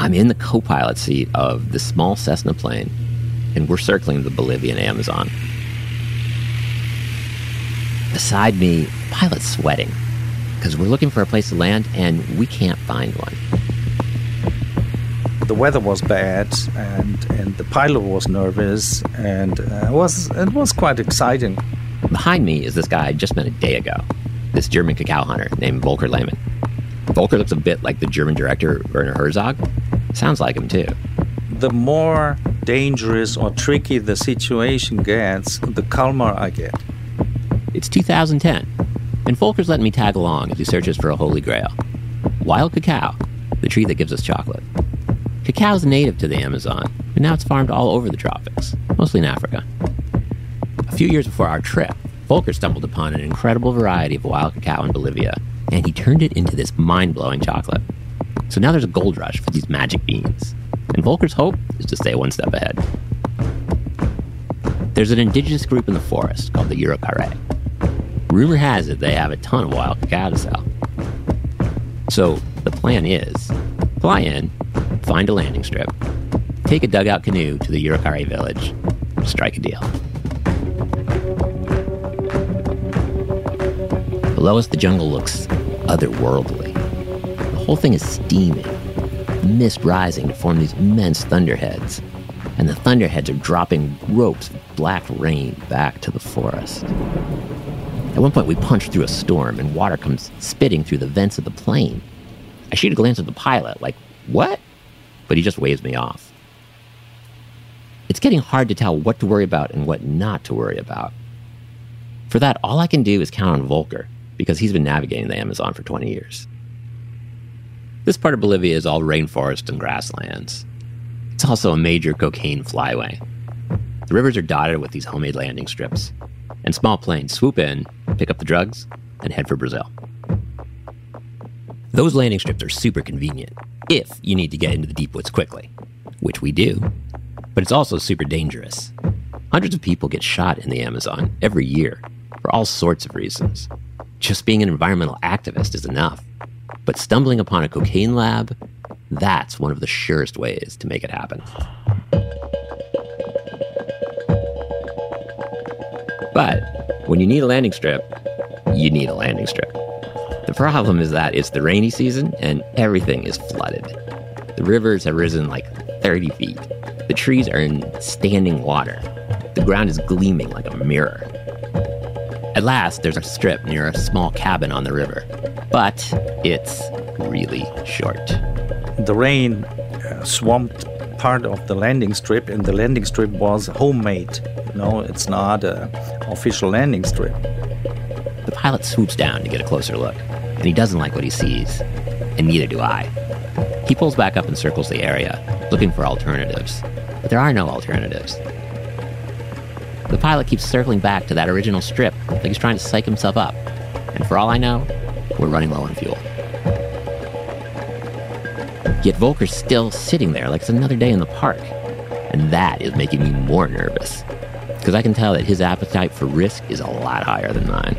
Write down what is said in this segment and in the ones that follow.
I'm in the co pilot seat of the small Cessna plane, and we're circling the Bolivian Amazon. Beside me, pilot's sweating because we're looking for a place to land and we can't find one. The weather was bad, and, and the pilot was nervous, and uh, it was it was quite exciting. Behind me is this guy I just met a day ago, this German cacao hunter named Volker Lehmann. Volker looks a bit like the German director Werner Herzog. Sounds like him too. The more dangerous or tricky the situation gets, the calmer I get. It's 2010, and Volker's letting me tag along as he searches for a holy grail wild cacao, the tree that gives us chocolate. Cacao is native to the Amazon, but now it's farmed all over the tropics, mostly in Africa. A few years before our trip, Volker stumbled upon an incredible variety of wild cacao in Bolivia, and he turned it into this mind blowing chocolate. So now there's a gold rush for these magic beans, and Volker's hope is to stay one step ahead. There's an indigenous group in the forest called the Yuracare. Rumor has it they have a ton of wild cacao to sell. So the plan is fly in, find a landing strip, take a dugout canoe to the Yuracare village, strike a deal. Below us, the jungle looks otherworldly. The whole thing is steaming, mist rising to form these immense thunderheads, and the thunderheads are dropping ropes of black rain back to the forest. At one point, we punch through a storm, and water comes spitting through the vents of the plane. I shoot a glance at the pilot, like, what? But he just waves me off. It's getting hard to tell what to worry about and what not to worry about. For that, all I can do is count on Volker, because he's been navigating the Amazon for 20 years. This part of Bolivia is all rainforest and grasslands. It's also a major cocaine flyway. The rivers are dotted with these homemade landing strips, and small planes swoop in, pick up the drugs, and head for Brazil. Those landing strips are super convenient if you need to get into the deep woods quickly, which we do, but it's also super dangerous. Hundreds of people get shot in the Amazon every year for all sorts of reasons. Just being an environmental activist is enough. But stumbling upon a cocaine lab, that's one of the surest ways to make it happen. But when you need a landing strip, you need a landing strip. The problem is that it's the rainy season and everything is flooded. The rivers have risen like 30 feet. The trees are in standing water. The ground is gleaming like a mirror. At last, there's a strip near a small cabin on the river, but it's really short. The rain uh, swamped part of the landing strip, and the landing strip was homemade. No, it's not an official landing strip. The pilot swoops down to get a closer look, and he doesn't like what he sees, and neither do I. He pulls back up and circles the area, looking for alternatives, but there are no alternatives. The pilot keeps circling back to that original strip, like he's trying to psych himself up. And for all I know, we're running low on fuel. Yet Volker's still sitting there like it's another day in the park. And that is making me more nervous. Because I can tell that his appetite for risk is a lot higher than mine.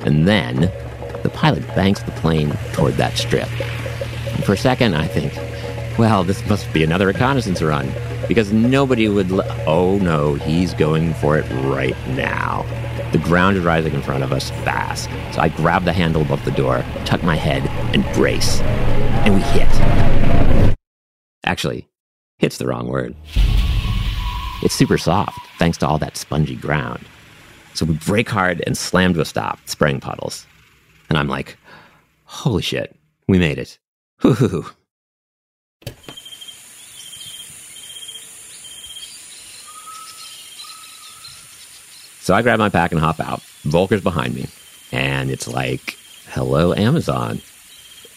And then, the pilot banks the plane toward that strip. And For a second, I think, well, this must be another reconnaissance run because nobody would. L- oh no, he's going for it right now. The ground is rising in front of us fast. So I grab the handle above the door, tuck my head, and brace. And we hit. Actually, hit's the wrong word. It's super soft, thanks to all that spongy ground. So we brake hard and slam to a stop, spraying puddles. And I'm like, holy shit, we made it. Whoo So I grab my pack and hop out. Volker's behind me. And it's like, hello, Amazon.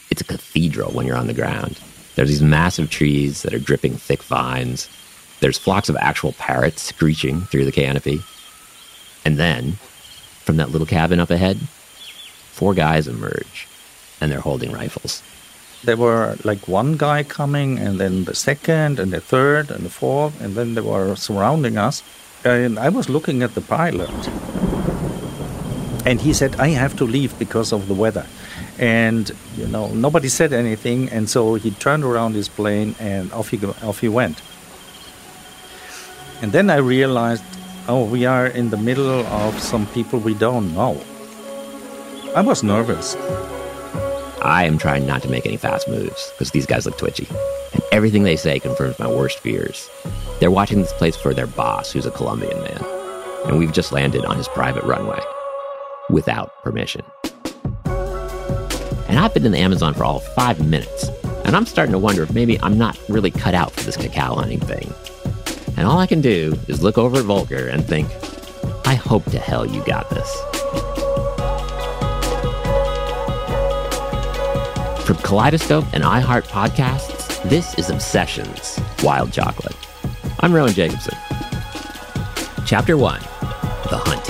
It's a cathedral when you're on the ground. There's these massive trees that are dripping thick vines. There's flocks of actual parrots screeching through the canopy. And then, from that little cabin up ahead, four guys emerge, and they're holding rifles. There were like one guy coming, and then the second, and the third, and the fourth, and then they were surrounding us. And I was looking at the pilot, and he said, I have to leave because of the weather. And, you know, nobody said anything, and so he turned around his plane and off he, off he went. And then I realized, oh, we are in the middle of some people we don't know. I was nervous. I am trying not to make any fast moves because these guys look twitchy. And everything they say confirms my worst fears. They're watching this place for their boss, who's a Colombian man. And we've just landed on his private runway without permission. And I've been in the Amazon for all five minutes. And I'm starting to wonder if maybe I'm not really cut out for this cacao hunting thing. And all I can do is look over at Volker and think, I hope to hell you got this. From Kaleidoscope and iHeart Podcasts, this is Obsessions Wild Chocolate. I'm Rowan Jacobson. Chapter 1 The Hunt.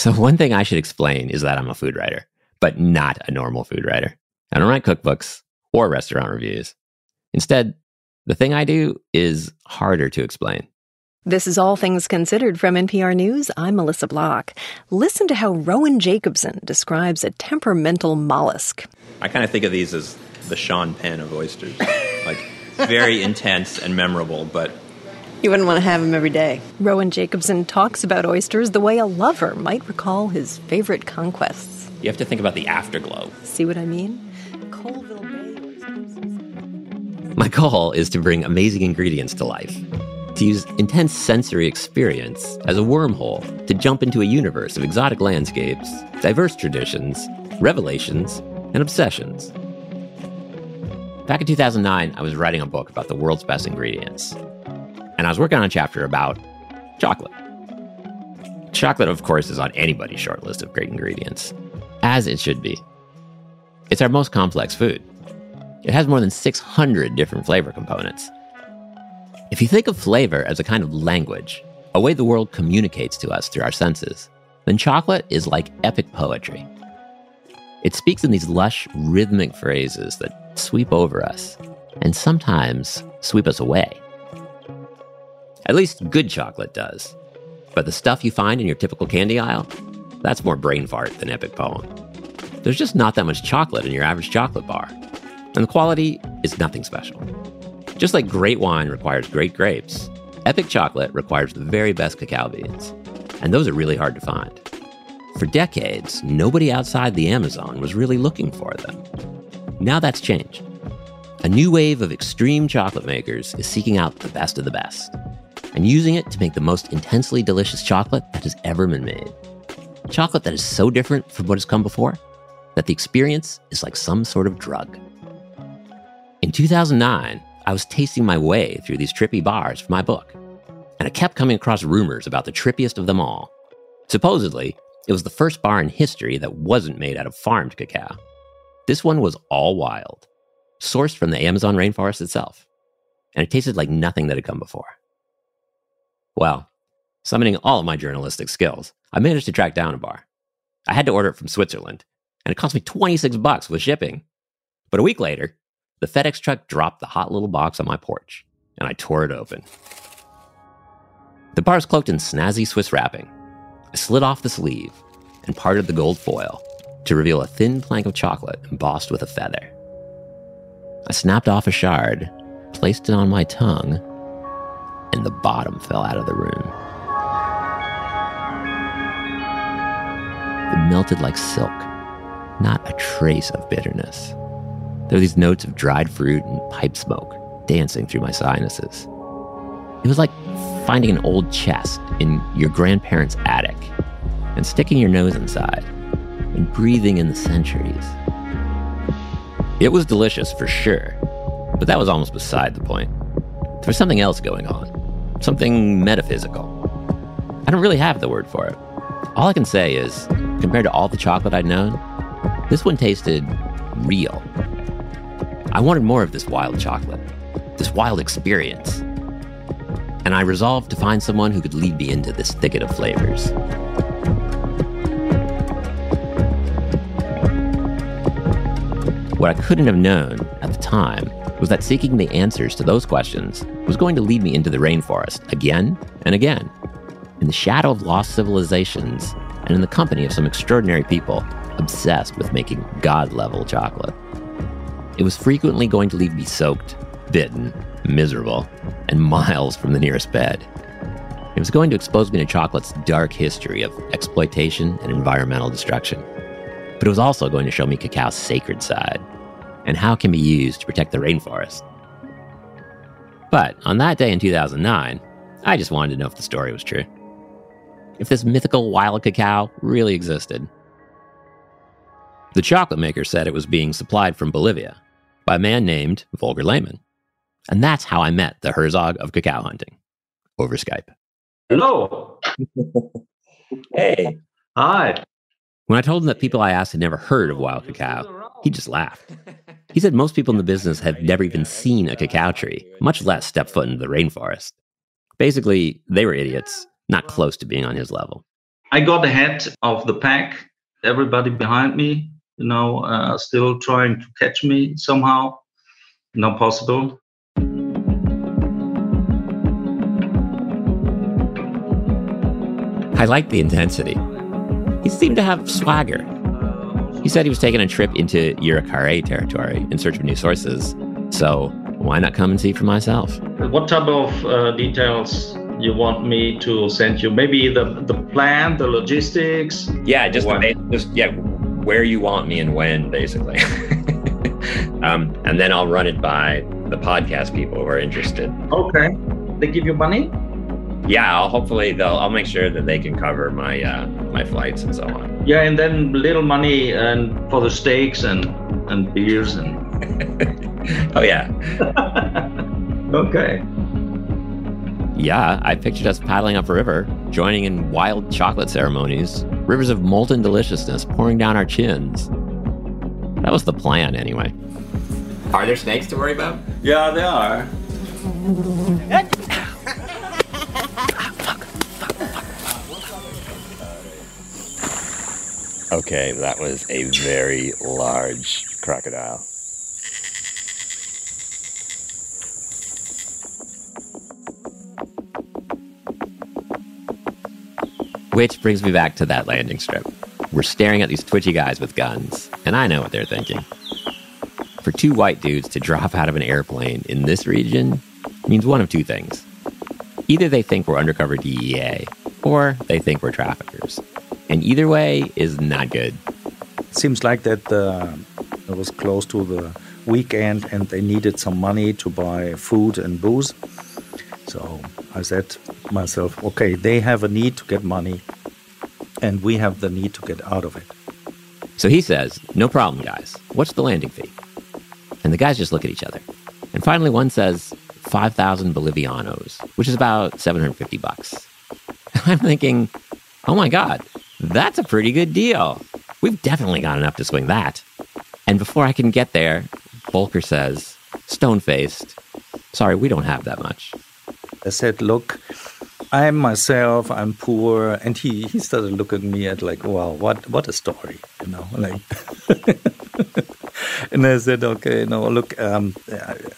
So, one thing I should explain is that I'm a food writer, but not a normal food writer. I don't write cookbooks or restaurant reviews. Instead, the thing I do is harder to explain. This is All Things Considered from NPR News. I'm Melissa Block. Listen to how Rowan Jacobson describes a temperamental mollusk. I kind of think of these as the Sean Penn of oysters. like, very intense and memorable, but you wouldn't want to have them every day. Rowan Jacobson talks about oysters the way a lover might recall his favorite conquests. You have to think about the afterglow. See what I mean? Colville Bay oysters. My goal is to bring amazing ingredients to life. To use intense sensory experience as a wormhole to jump into a universe of exotic landscapes, diverse traditions, revelations, and obsessions. Back in 2009, I was writing a book about the world's best ingredients and I was working on a chapter about chocolate. Chocolate, of course, is on anybody's short list of great ingredients, as it should be. It's our most complex food. It has more than 600 different flavor components. If you think of flavor as a kind of language, a way the world communicates to us through our senses, then chocolate is like epic poetry. It speaks in these lush, rhythmic phrases that sweep over us, and sometimes sweep us away. At least good chocolate does. But the stuff you find in your typical candy aisle, that's more brain fart than epic poem. There's just not that much chocolate in your average chocolate bar. And the quality is nothing special. Just like great wine requires great grapes, epic chocolate requires the very best cacao beans. And those are really hard to find. For decades, nobody outside the Amazon was really looking for them. Now that's changed. A new wave of extreme chocolate makers is seeking out the best of the best and using it to make the most intensely delicious chocolate that has ever been made. Chocolate that is so different from what has come before that the experience is like some sort of drug. In 2009, I was tasting my way through these trippy bars for my book, and I kept coming across rumors about the trippiest of them all. Supposedly, it was the first bar in history that wasn't made out of farmed cacao. This one was all wild, sourced from the Amazon rainforest itself, and it tasted like nothing that had come before. Well, summoning all of my journalistic skills, I managed to track down a bar. I had to order it from Switzerland, and it cost me 26 bucks with shipping. But a week later, the FedEx truck dropped the hot little box on my porch, and I tore it open. The bar is cloaked in snazzy Swiss wrapping. I slid off the sleeve and parted the gold foil to reveal a thin plank of chocolate embossed with a feather. I snapped off a shard, placed it on my tongue, and the bottom fell out of the room. It melted like silk, not a trace of bitterness. There were these notes of dried fruit and pipe smoke dancing through my sinuses. It was like finding an old chest in your grandparents' attic and sticking your nose inside and breathing in the centuries. It was delicious for sure, but that was almost beside the point. There was something else going on, something metaphysical. I don't really have the word for it. All I can say is, compared to all the chocolate I'd known, this one tasted real. I wanted more of this wild chocolate, this wild experience. And I resolved to find someone who could lead me into this thicket of flavors. What I couldn't have known at the time was that seeking the answers to those questions was going to lead me into the rainforest again and again, in the shadow of lost civilizations and in the company of some extraordinary people obsessed with making god level chocolate. It was frequently going to leave me soaked, bitten, miserable, and miles from the nearest bed. It was going to expose me to chocolate's dark history of exploitation and environmental destruction. But it was also going to show me cacao's sacred side and how it can be used to protect the rainforest. But on that day in 2009, I just wanted to know if the story was true. If this mythical wild cacao really existed. The chocolate maker said it was being supplied from Bolivia by a man named Volker Lehmann. And that's how I met the Herzog of cacao hunting over Skype. Hello. Hey. Hi. When I told him that people I asked had never heard of wild cacao, he just laughed. He said most people in the business have never even seen a cacao tree, much less step foot into the rainforest. Basically, they were idiots, not close to being on his level. I got ahead of the pack. Everybody behind me, you know, uh, still trying to catch me somehow. Not possible. I like the intensity. He seemed to have swagger. He said he was taking a trip into Yuracare territory in search of new sources. So why not come and see for myself? What type of uh, details you want me to send you? Maybe the the plan, the logistics. Yeah, just the, just yeah, where you want me and when, basically. um, and then I'll run it by the podcast people who are interested. Okay. They give you money? Yeah, I'll hopefully they'll I'll make sure that they can cover my uh, my flights and so on. Yeah, and then little money and for the steaks and and beers and. oh yeah. okay. Yeah, I pictured us paddling up a river, joining in wild chocolate ceremonies, rivers of molten deliciousness pouring down our chins. That was the plan, anyway. Are there snakes to worry about? Yeah, there are. Okay, that was a very large crocodile. Which brings me back to that landing strip. We're staring at these twitchy guys with guns, and I know what they're thinking. For two white dudes to drop out of an airplane in this region means one of two things. Either they think we're undercover DEA, or they think we're traffickers. And either way is not good. Seems like that uh, it was close to the weekend and they needed some money to buy food and booze. So I said to myself, okay, they have a need to get money and we have the need to get out of it. So he says, No problem, guys. What's the landing fee? And the guys just look at each other. And finally, one says, 5,000 Bolivianos, which is about 750 bucks. I'm thinking, oh my God, that's a pretty good deal. We've definitely got enough to swing that. And before I can get there, Volker says, stone faced, sorry, we don't have that much. I said, look, I'm myself, I'm poor. And he, he started looking at me at like, wow, what, what a story, you know, like. and I said, okay, no, look, um,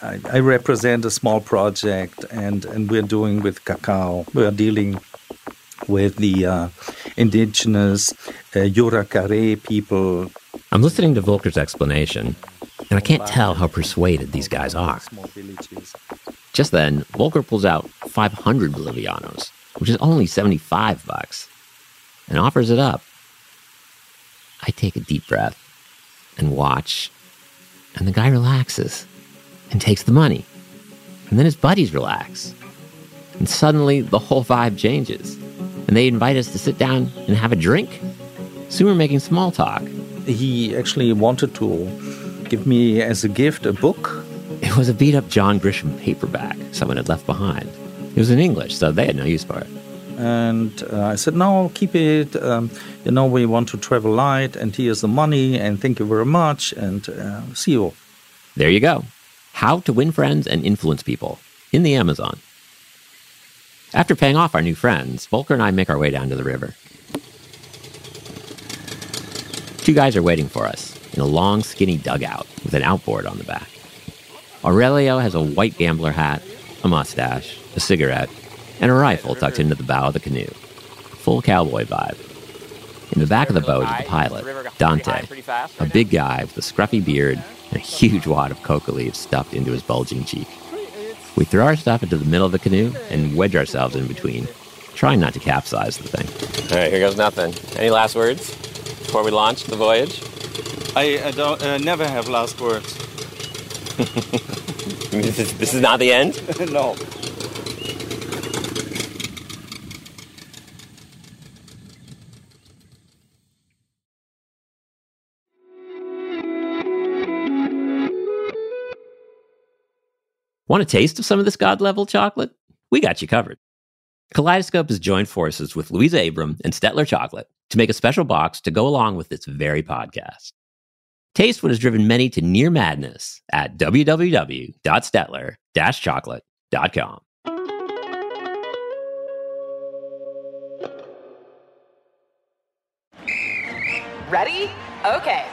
I, I, represent a small project and, and we're doing with cacao, we're dealing with the uh, indigenous uh, Yuracare people. I'm listening to Volker's explanation, and I can't tell how persuaded these guys are. Just then, Volker pulls out 500 Bolivianos, which is only 75 bucks, and offers it up. I take a deep breath and watch, and the guy relaxes and takes the money. And then his buddies relax. And suddenly the whole vibe changes. And they invite us to sit down and have a drink. Soon we're making small talk. He actually wanted to give me as a gift a book it was a beat up John Grisham paperback someone had left behind. It was in English, so they had no use for it. And uh, I said, No, keep it. Um, you know, we want to travel light, and here's the money, and thank you very much, and uh, see you. There you go. How to win friends and influence people in the Amazon. After paying off our new friends, Volker and I make our way down to the river. Two guys are waiting for us in a long, skinny dugout with an outboard on the back. Aurelio has a white gambler hat, a mustache, a cigarette, and a rifle tucked into the bow of the canoe. Full cowboy vibe. In the back of the boat is the pilot, Dante, a big guy with a scruffy beard and a huge wad of coca leaves stuffed into his bulging cheek. We throw our stuff into the middle of the canoe and wedge ourselves in between, trying not to capsize the thing. All right, here goes nothing. Any last words before we launch the voyage? I, I don't uh, never have last words. this, is, this is not the end? no. Want a taste of some of this god level chocolate? We got you covered. Kaleidoscope has joined forces with Luisa Abram and Stettler Chocolate to make a special box to go along with this very podcast. Taste what has driven many to near madness at www.stettler-chocolate.com. Ready? Okay.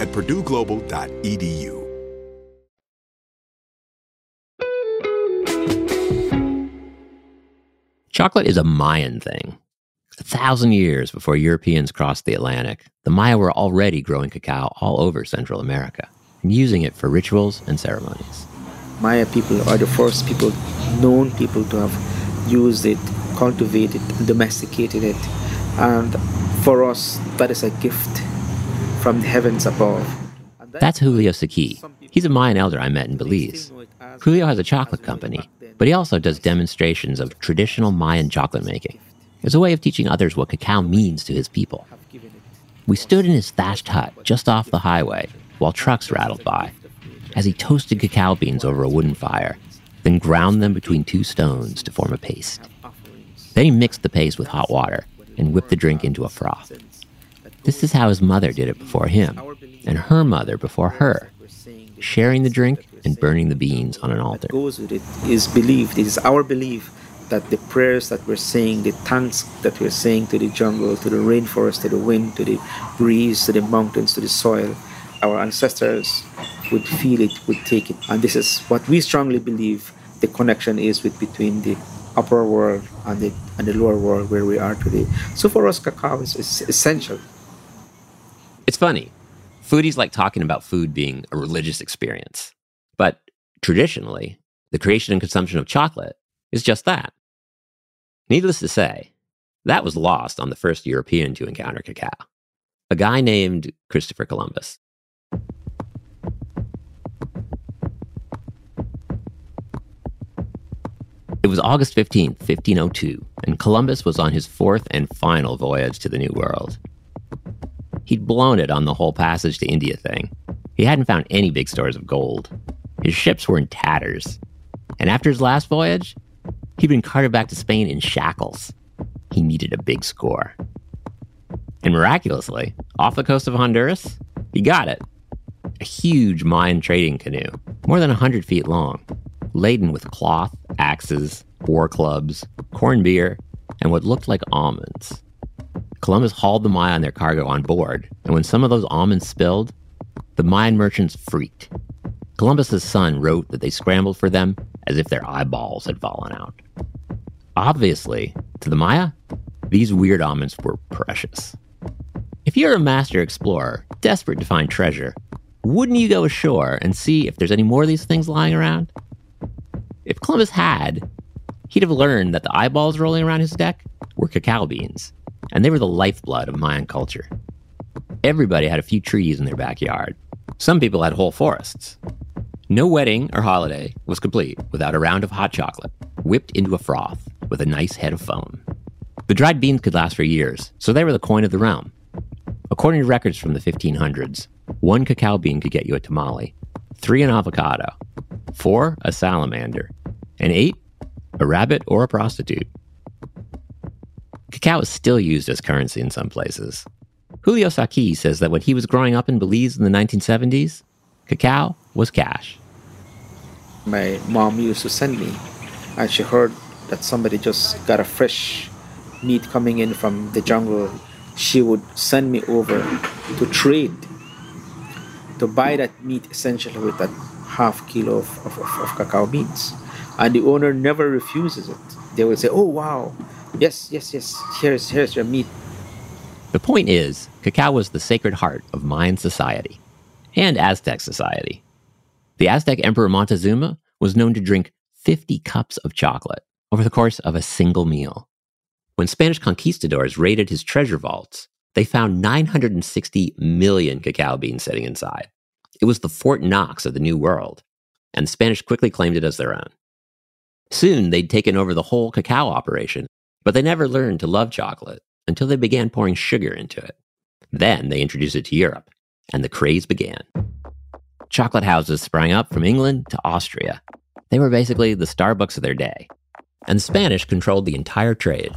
at purdueglobal.edu. Chocolate is a Mayan thing. A thousand years before Europeans crossed the Atlantic, the Maya were already growing cacao all over Central America and using it for rituals and ceremonies. Maya people are the first people, known people to have used it, cultivated, it, domesticated it. And for us, that is a gift from the heavens above. That's Julio Saqui. He's a Mayan elder I met in Belize. Julio has a chocolate company, but he also does demonstrations of traditional Mayan chocolate making as a way of teaching others what cacao means to his people. We stood in his thatched hut just off the highway while trucks rattled by as he toasted cacao beans over a wooden fire, then ground them between two stones to form a paste. Then he mixed the paste with hot water and whipped the drink into a froth. This is how his mother did it before him, and her mother before her, sharing the drink and burning the beans on an altar. goes with it is belief. It is our belief that the prayers that we're saying, the thanks that we're saying to the jungle, to the rainforest, to the wind, to the breeze, to the mountains, to the soil, our ancestors would feel it, would take it. And this is what we strongly believe the connection is with between the upper world and the, and the lower world where we are today. So for us, cacao is, is essential. It's funny. Foodies like talking about food being a religious experience. But traditionally, the creation and consumption of chocolate is just that. Needless to say, that was lost on the first European to encounter cacao, a guy named Christopher Columbus. It was August 15th, 1502, and Columbus was on his fourth and final voyage to the New World. Blown it on the whole passage to India thing. He hadn't found any big stores of gold. His ships were in tatters. And after his last voyage, he'd been carted back to Spain in shackles. He needed a big score. And miraculously, off the coast of Honduras, he got it. A huge Mayan trading canoe, more than 100 feet long, laden with cloth, axes, war clubs, corn beer, and what looked like almonds. Columbus hauled the Maya and their cargo on board, and when some of those almonds spilled, the Mayan merchants freaked. Columbus's son wrote that they scrambled for them as if their eyeballs had fallen out. Obviously, to the Maya, these weird almonds were precious. If you're a master explorer, desperate to find treasure, wouldn't you go ashore and see if there's any more of these things lying around? If Columbus had, he'd have learned that the eyeballs rolling around his deck were cacao beans, and they were the lifeblood of Mayan culture. Everybody had a few trees in their backyard. Some people had whole forests. No wedding or holiday was complete without a round of hot chocolate, whipped into a froth with a nice head of foam. The dried beans could last for years, so they were the coin of the realm. According to records from the 1500s, one cacao bean could get you a tamale, three an avocado, four a salamander, and eight a rabbit or a prostitute. Cacao is still used as currency in some places. Julio Saqui says that when he was growing up in Belize in the 1970s, cacao was cash. My mom used to send me, and she heard that somebody just got a fresh meat coming in from the jungle. She would send me over to trade, to buy that meat essentially with that half kilo of, of, of, cacao beans. And the owner never refuses it. They will say, Oh, wow, yes, yes, yes, here's, here's your meat. The point is, cacao was the sacred heart of Mayan society and Aztec society. The Aztec Emperor Montezuma was known to drink 50 cups of chocolate over the course of a single meal. When Spanish conquistadors raided his treasure vaults, they found 960 million cacao beans sitting inside. It was the Fort Knox of the New World, and the Spanish quickly claimed it as their own. Soon, they'd taken over the whole cacao operation, but they never learned to love chocolate until they began pouring sugar into it. Then they introduced it to Europe, and the craze began. Chocolate houses sprang up from England to Austria. They were basically the Starbucks of their day. And the Spanish controlled the entire trade.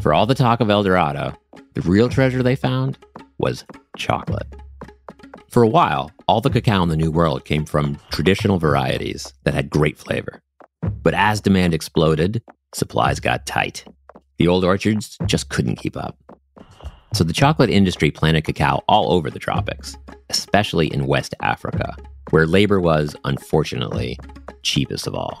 For all the talk of El Dorado, the real treasure they found was chocolate. For a while, all the cacao in the New World came from traditional varieties that had great flavor. But as demand exploded, supplies got tight. The old orchards just couldn't keep up. So the chocolate industry planted cacao all over the tropics, especially in West Africa, where labor was, unfortunately, cheapest of all.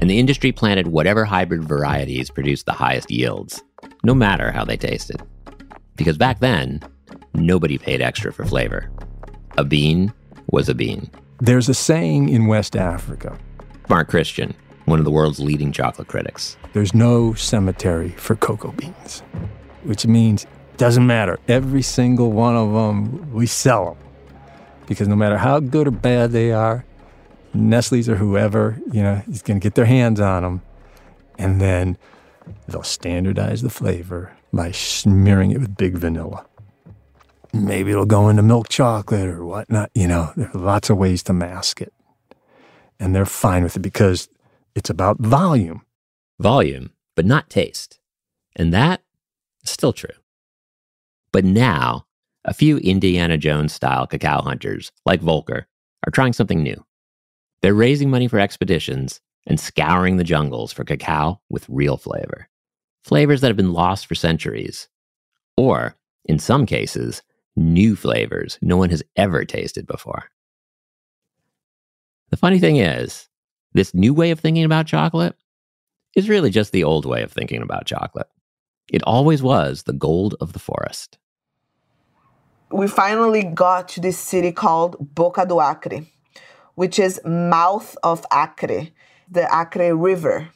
And the industry planted whatever hybrid varieties produced the highest yields, no matter how they tasted. Because back then, nobody paid extra for flavor. A bean was a bean. There's a saying in West Africa. Mark Christian, one of the world's leading chocolate critics. There's no cemetery for cocoa beans, which means it doesn't matter. Every single one of them, we sell them. Because no matter how good or bad they are, Nestle's or whoever, you know, is going to get their hands on them. And then they'll standardize the flavor by smearing it with big vanilla. Maybe it'll go into milk chocolate or whatnot. You know, there are lots of ways to mask it. And they're fine with it because it's about volume. Volume, but not taste. And that is still true. But now, a few Indiana Jones style cacao hunters, like Volker, are trying something new. They're raising money for expeditions and scouring the jungles for cacao with real flavor. Flavors that have been lost for centuries. Or, in some cases, new flavors no one has ever tasted before. The funny thing is, this new way of thinking about chocolate is really just the old way of thinking about chocolate. It always was the gold of the forest. We finally got to this city called Boca do Acre, which is mouth of Acre, the Acre River.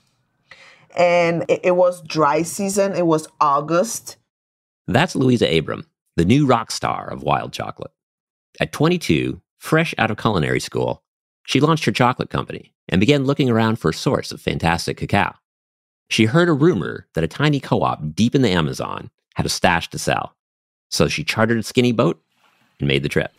And it, it was dry season, it was August. That's Luisa Abram, the new rock star of wild chocolate. At 22, fresh out of culinary school, she launched her chocolate company and began looking around for a source of fantastic cacao. She heard a rumor that a tiny co op deep in the Amazon had a stash to sell. So she chartered a skinny boat and made the trip.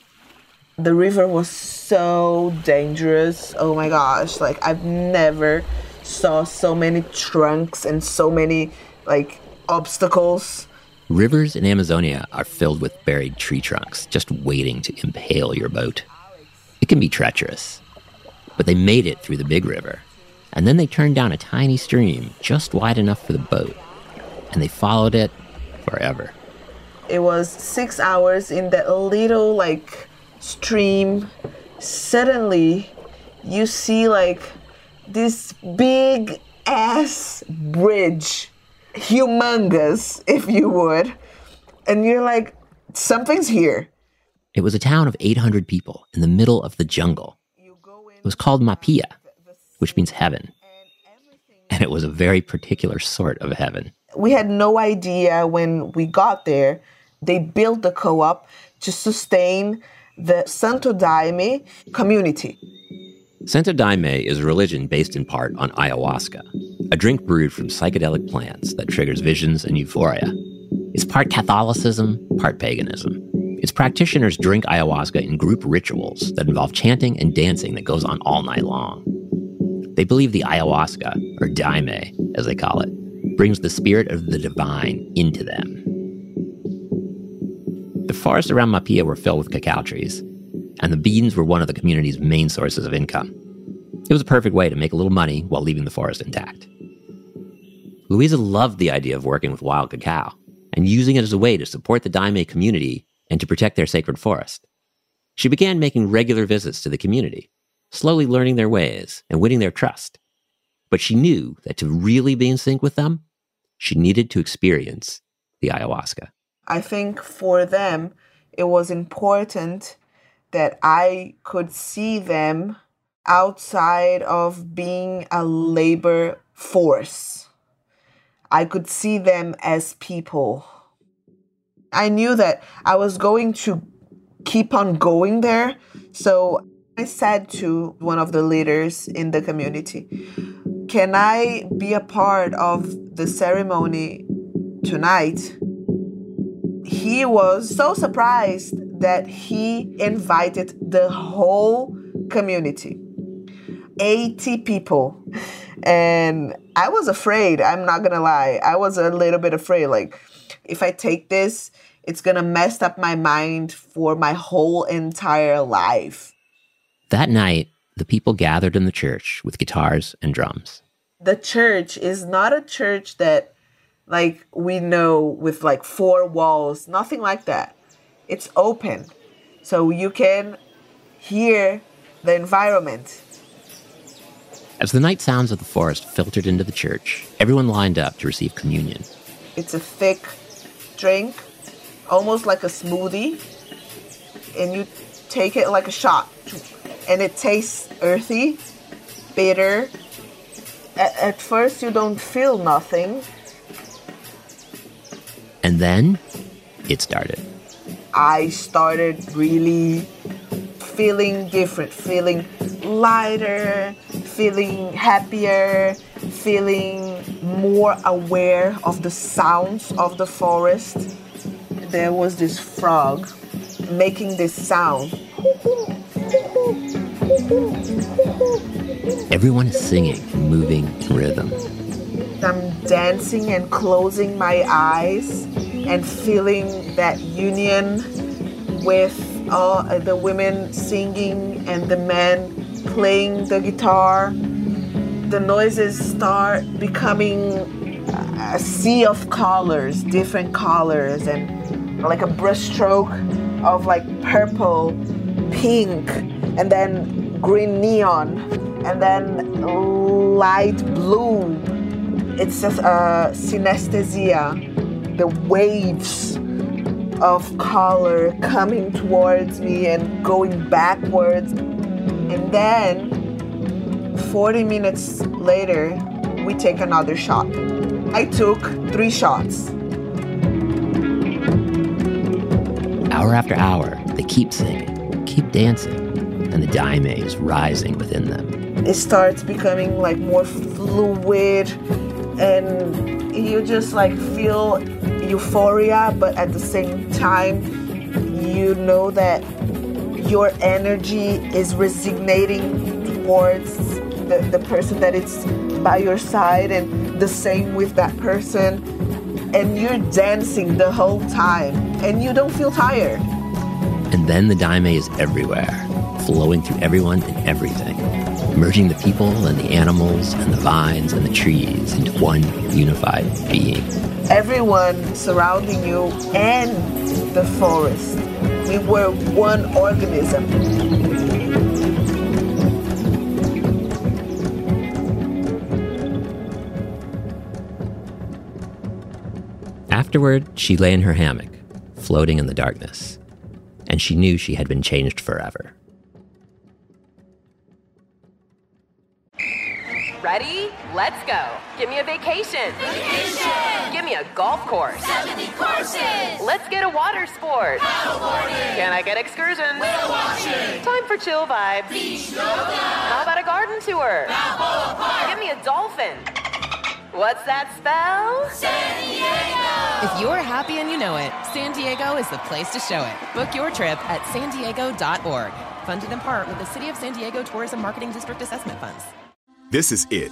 The river was so dangerous. Oh my gosh, like I've never saw so many trunks and so many like obstacles. Rivers in Amazonia are filled with buried tree trunks just waiting to impale your boat. It can be treacherous, but they made it through the big river. And then they turned down a tiny stream just wide enough for the boat. And they followed it forever. It was six hours in that little like stream. Suddenly, you see like this big ass bridge, humongous, if you would. And you're like, something's here. It was a town of 800 people in the middle of the jungle. It was called Mapia, which means heaven. And it was a very particular sort of heaven. We had no idea when we got there. They built the co op to sustain the Santo Daime community. Santo Daime is a religion based in part on ayahuasca, a drink brewed from psychedelic plants that triggers visions and euphoria. It's part Catholicism, part paganism. Its practitioners drink ayahuasca in group rituals that involve chanting and dancing that goes on all night long. They believe the ayahuasca, or daime as they call it, brings the spirit of the divine into them. The forests around Mapia were filled with cacao trees, and the beans were one of the community's main sources of income. It was a perfect way to make a little money while leaving the forest intact. Luisa loved the idea of working with wild cacao and using it as a way to support the Daime community and to protect their sacred forest. She began making regular visits to the community, slowly learning their ways and winning their trust. But she knew that to really be in sync with them, she needed to experience the ayahuasca. I think for them, it was important that I could see them outside of being a labor force. I could see them as people. I knew that I was going to keep on going there. So I said to one of the leaders in the community, Can I be a part of the ceremony tonight? He was so surprised that he invited the whole community 80 people. And I was afraid, I'm not gonna lie. I was a little bit afraid. Like, if I take this, it's gonna mess up my mind for my whole entire life. That night, the people gathered in the church with guitars and drums. The church is not a church that, like, we know with like four walls, nothing like that. It's open. So you can hear the environment. As the night sounds of the forest filtered into the church, everyone lined up to receive communion. It's a thick drink, almost like a smoothie, and you take it like a shot. And it tastes earthy, bitter. At, at first, you don't feel nothing. And then it started. I started really feeling different, feeling lighter, feeling happier, feeling more aware of the sounds of the forest. There was this frog making this sound. Everyone is singing moving in rhythm. I'm dancing and closing my eyes and feeling that union with all the women singing and the men playing the guitar. The noises start becoming a sea of colors, different colors, and like a brushstroke of like purple, pink, and then green neon, and then light blue. It's just a synesthesia, the waves of color coming towards me and going backwards. And then 40 minutes later, we take another shot. I took three shots. Hour after hour, they keep singing, keep dancing, and the daime is rising within them. It starts becoming like more fluid, and you just like feel euphoria, but at the same time, you know that your energy is resignating towards the, the person that is by your side, and the same with that person. And you're dancing the whole time, and you don't feel tired. And then the daime is everywhere, flowing through everyone and everything, merging the people and the animals and the vines and the trees into one unified being. Everyone surrounding you and the forest. We were one organism. Afterward, she lay in her hammock, floating in the darkness, and she knew she had been changed forever. Ready? Let's go. Give me a vacation. Vacation. Give me a golf course. 70 courses. Let's get a water sport. Paddleboarding. Can I get excursions? Whale watching. Time for chill vibes. Beach yoga. How about a garden tour? Balboa Park. Give me a dolphin. What's that spell? San Diego. If you're happy and you know it, San Diego is the place to show it. Book your trip at san diego.org. Funded in part with the City of San Diego Tourism Marketing District Assessment Funds. This is it.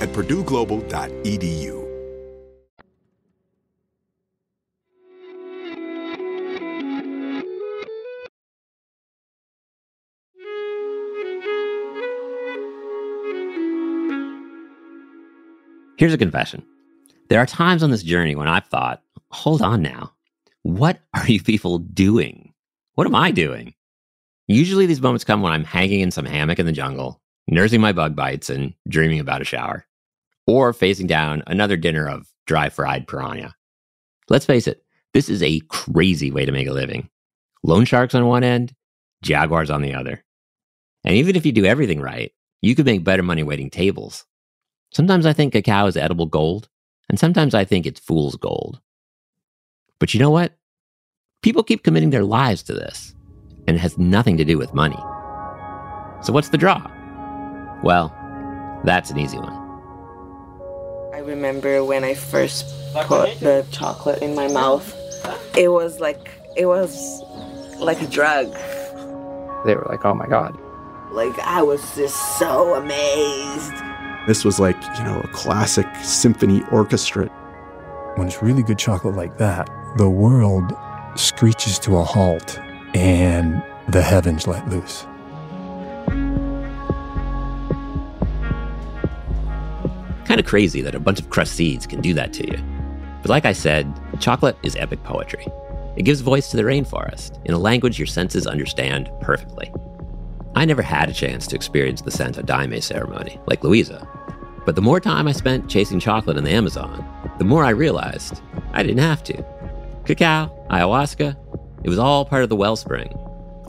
at purdueglobal.edu. Here's a confession. There are times on this journey when I've thought, hold on now. What are you people doing? What am I doing? Usually these moments come when I'm hanging in some hammock in the jungle, nursing my bug bites and dreaming about a shower, or facing down another dinner of dry fried piranha. Let's face it, this is a crazy way to make a living. Loan sharks on one end, jaguars on the other. And even if you do everything right, you could make better money waiting tables. Sometimes I think cacao is edible gold, and sometimes I think it's fool's gold. But you know what? People keep committing their lives to this, and it has nothing to do with money. So what's the draw? Well, that's an easy one. I remember when I first put the chocolate in my mouth, it was like it was like a drug. They were like, oh my God. Like I was just so amazed. This was like, you know, a classic symphony orchestra. When it's really good chocolate like that, the world screeches to a halt and the heavens let loose. Kind of crazy that a bunch of crushed seeds can do that to you. But like I said, chocolate is epic poetry. It gives voice to the rainforest in a language your senses understand perfectly. I never had a chance to experience the Santo Daime ceremony like Luisa. But the more time I spent chasing chocolate in the Amazon, the more I realized I didn't have to. Cacao, ayahuasca, it was all part of the wellspring,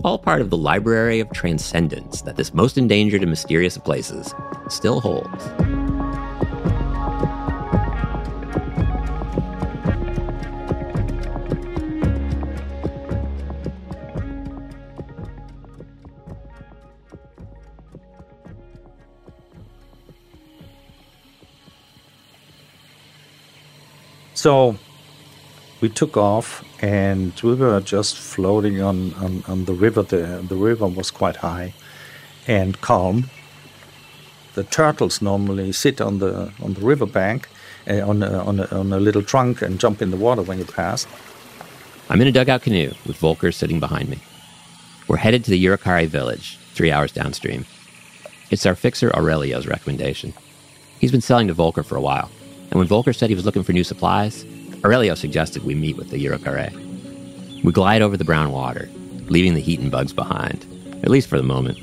all part of the library of transcendence that this most endangered and mysterious of places still holds. So we took off and we were just floating on, on, on the river. The, the river was quite high and calm. The turtles normally sit on the on the riverbank uh, on, a, on, a, on a little trunk and jump in the water when you pass. I'm in a dugout canoe with Volker sitting behind me. We're headed to the Yuracare village, three hours downstream. It's our fixer Aurelio's recommendation. He's been selling to Volker for a while, and when Volker said he was looking for new supplies, Aurelio suggested we meet with the Yuracare. We glide over the brown water, leaving the heat and bugs behind, at least for the moment.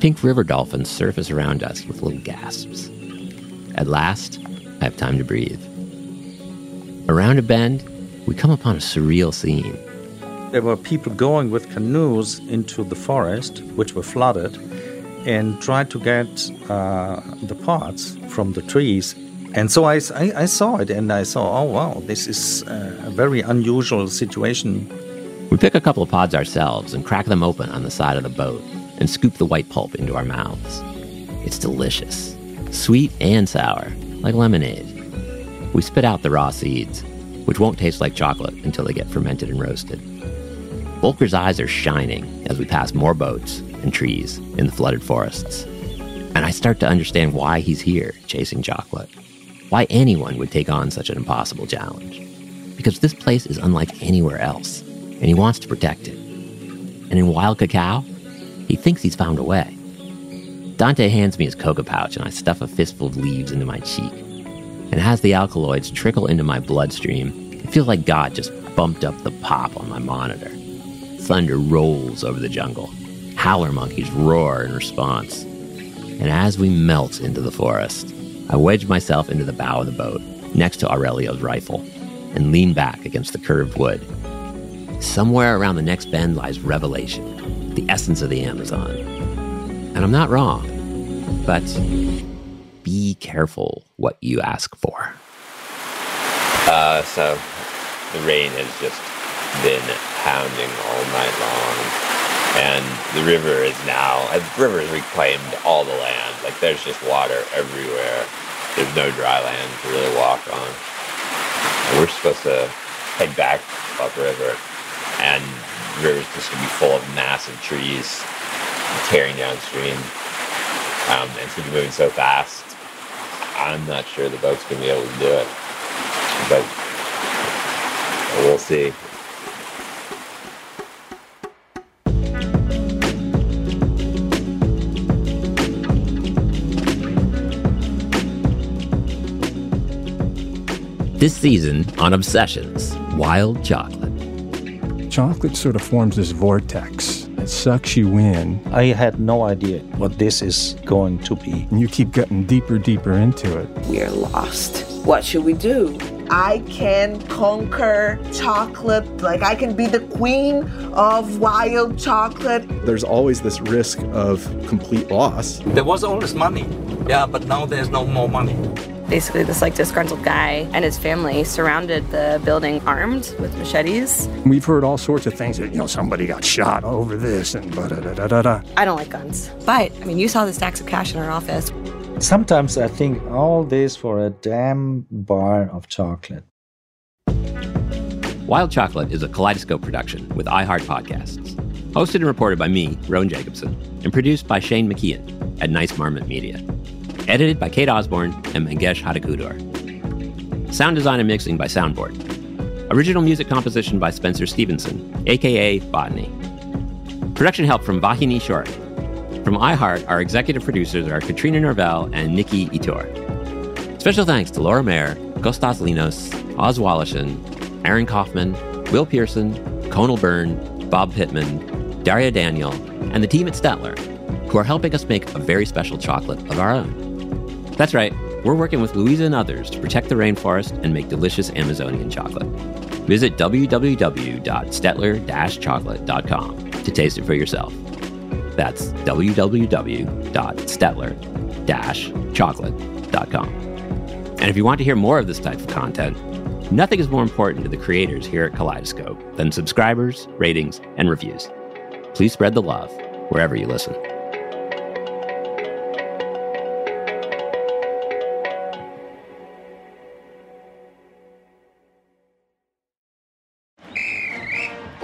Pink river dolphins surface around us with little gasps. At last, I have time to breathe. Around a bend, we come upon a surreal scene. There were people going with canoes into the forest, which were flooded, and tried to get uh, the parts from the trees. And so I, I, I, saw it and I saw, oh wow, this is uh, a very unusual situation. We pick a couple of pods ourselves and crack them open on the side of the boat and scoop the white pulp into our mouths. It's delicious, sweet and sour, like lemonade. We spit out the raw seeds, which won't taste like chocolate until they get fermented and roasted. Volker's eyes are shining as we pass more boats and trees in the flooded forests. And I start to understand why he's here chasing chocolate. Why anyone would take on such an impossible challenge. Because this place is unlike anywhere else, and he wants to protect it. And in wild cacao, he thinks he's found a way. Dante hands me his coca pouch, and I stuff a fistful of leaves into my cheek. And as the alkaloids trickle into my bloodstream, it feels like God just bumped up the pop on my monitor. Thunder rolls over the jungle. Howler monkeys roar in response. And as we melt into the forest, I wedge myself into the bow of the boat, next to Aurelio's rifle, and lean back against the curved wood. Somewhere around the next bend lies revelation, the essence of the Amazon. And I'm not wrong, but be careful what you ask for. Uh, so the rain has just been pounding all night long, and the river is now the river has reclaimed all the land. Like there's just water everywhere. There's no dry land to really walk on. And we're supposed to head back upriver, and the river's just gonna be full of massive trees tearing downstream. Um, and it's gonna be moving so fast. I'm not sure the boat's gonna be able to do it, but we'll see. This season on Obsessions, Wild Chocolate. Chocolate sort of forms this vortex. It sucks you in. I had no idea what this is going to be. And you keep getting deeper, deeper into it. We are lost. What should we do? I can conquer chocolate. Like, I can be the queen of wild chocolate. There's always this risk of complete loss. There was always money. Yeah, but now there's no more money. Basically, this like disgruntled guy and his family surrounded the building armed with machetes. We've heard all sorts of things that, you know, somebody got shot over this and da da da da da. I don't like guns. But, I mean, you saw the stacks of cash in our office. Sometimes I think all this for a damn bar of chocolate. Wild Chocolate is a Kaleidoscope production with iHeart Podcasts. Hosted and reported by me, Rowan Jacobsen, and produced by Shane McKeon at Nice Marmot Media. Edited by Kate Osborne and Mangesh Hattikudur. Sound design and mixing by Soundboard. Original music composition by Spencer Stevenson, aka Botany. Production help from Vahini Short. From iHeart, our executive producers are Katrina Norvell and Nikki Ettore. Special thanks to Laura Mayer, Kostas Linos, Oz Woloshyn, Aaron Kaufman, Will Pearson, Conal Byrne, Bob Pittman, Daria Daniel, and the team at Stettler, who are helping us make a very special chocolate of our own. That's right, we're working with Luisa and others to protect the rainforest and make delicious Amazonian chocolate. Visit www.stettler-chocolate.com to taste it for yourself. That's www.stettler-chocolate.com. And if you want to hear more of this type of content, nothing is more important to the creators here at Kaleidoscope than subscribers, ratings, and reviews. Please spread the love wherever you listen.